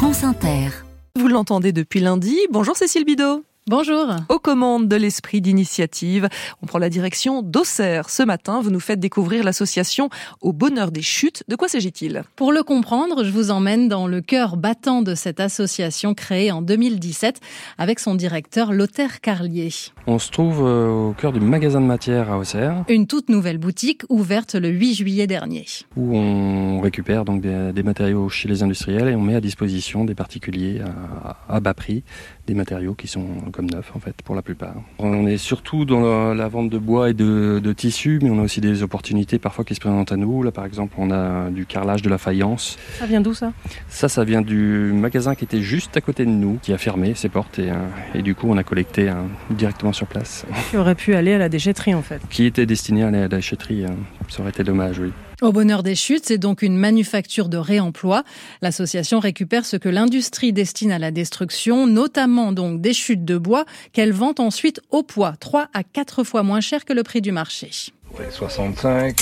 France Inter. Vous l'entendez depuis lundi. Bonjour Cécile Bidot. Bonjour. Aux commandes de l'esprit d'initiative, on prend la direction d'Auxerre. Ce matin, vous nous faites découvrir l'association Au Bonheur des Chutes. De quoi s'agit-il? Pour le comprendre, je vous emmène dans le cœur battant de cette association créée en 2017 avec son directeur Lothaire Carlier. On se trouve euh, au cœur du magasin de matière à Auxerre Une toute nouvelle boutique ouverte le 8 juillet dernier. où on récupère donc des, des matériaux chez les industriels et on met à disposition des particuliers à, à bas prix des matériaux qui sont comme neufs en fait pour la plupart. On est surtout dans la, vente de bois et de, de tissus mais on a aussi des opportunités parfois qui se présentent à nous. Là par exemple on a du carrelage de la faïence. Ça vient d'où ça? Ça ça vient du magasin qui était juste à côté de nous qui a fermé ses portes et, euh, et du coup on a collecté euh, directement sur place. qui aurait pu aller à la déchetterie en fait? Qui était destiné à la déchetterie, euh, ça aurait été dommage oui. Au Bonheur des Chutes, c'est donc une manufacture de réemploi. L'association récupère ce que l'industrie destine à la destruction, notamment donc des chutes de bois qu'elle vend ensuite au poids, 3 à 4 fois moins cher que le prix du marché. Ouais, 65,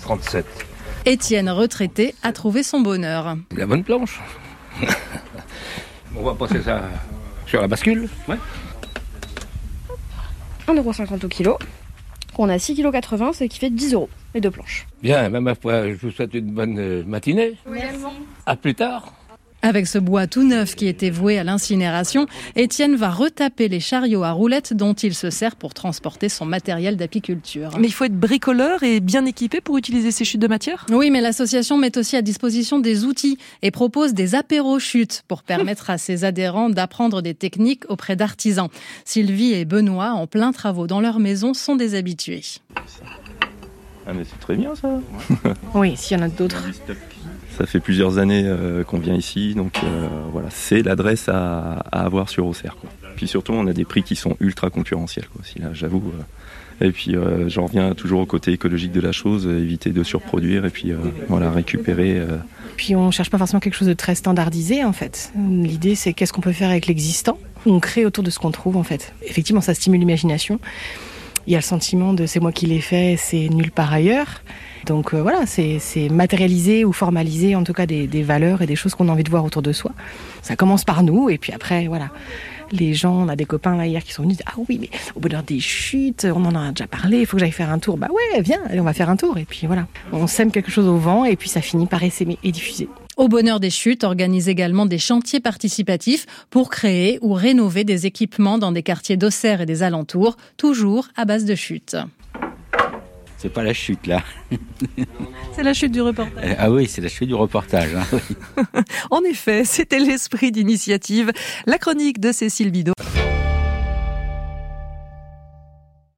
37. Étienne, retraité, a trouvé son bonheur. La bonne planche. On va passer ça sur la bascule. Ouais. 1,50€ au kilo. On a 6,80 kg, ce qui fait 10 euros, les deux planches. Bien, ben, ma foi, je vous souhaite une bonne euh, matinée. À plus tard. Avec ce bois tout neuf qui était voué à l'incinération, Étienne va retaper les chariots à roulettes dont il se sert pour transporter son matériel d'apiculture. Mais il faut être bricoleur et bien équipé pour utiliser ces chutes de matière? Oui, mais l'association met aussi à disposition des outils et propose des apéros chutes pour permettre à ses adhérents d'apprendre des techniques auprès d'artisans. Sylvie et Benoît, en plein travaux dans leur maison, sont des habitués. Ah mais c'est très bien ça. Oui, s'il y en a d'autres. Ça fait plusieurs années euh, qu'on vient ici, donc euh, voilà, c'est l'adresse à, à avoir sur Auxerre. Quoi. Puis surtout, on a des prix qui sont ultra concurrentiels. Quoi, aussi, là, j'avoue. euh. Et puis, j'en reviens toujours au côté écologique de la chose, éviter de surproduire et puis voilà, récupérer. Puis on cherche pas forcément quelque chose de très standardisé en fait. L'idée c'est qu'est-ce qu'on peut faire avec l'existant. On crée autour de ce qu'on trouve en fait. Effectivement, ça stimule l'imagination. Il y a le sentiment de c'est moi qui l'ai fait, c'est nulle part ailleurs. Donc euh, voilà, c'est matérialiser ou formaliser en tout cas des, des valeurs et des choses qu'on a envie de voir autour de soi. Ça commence par nous et puis après voilà. Les gens, on a des copains là hier qui sont venus ah oui mais au bonheur des chutes, on en a déjà parlé, il faut que j'aille faire un tour. Bah ouais, viens, allez, on va faire un tour et puis voilà. On sème quelque chose au vent et puis ça finit par essaimer et diffuser. Au Bonheur des Chutes organise également des chantiers participatifs pour créer ou rénover des équipements dans des quartiers d'Auxerre et des alentours, toujours à base de chutes. C'est pas la chute là. C'est la chute du reportage. Euh, Ah oui, c'est la chute du reportage. hein. En effet, c'était l'esprit d'initiative. La chronique de Cécile Bidot.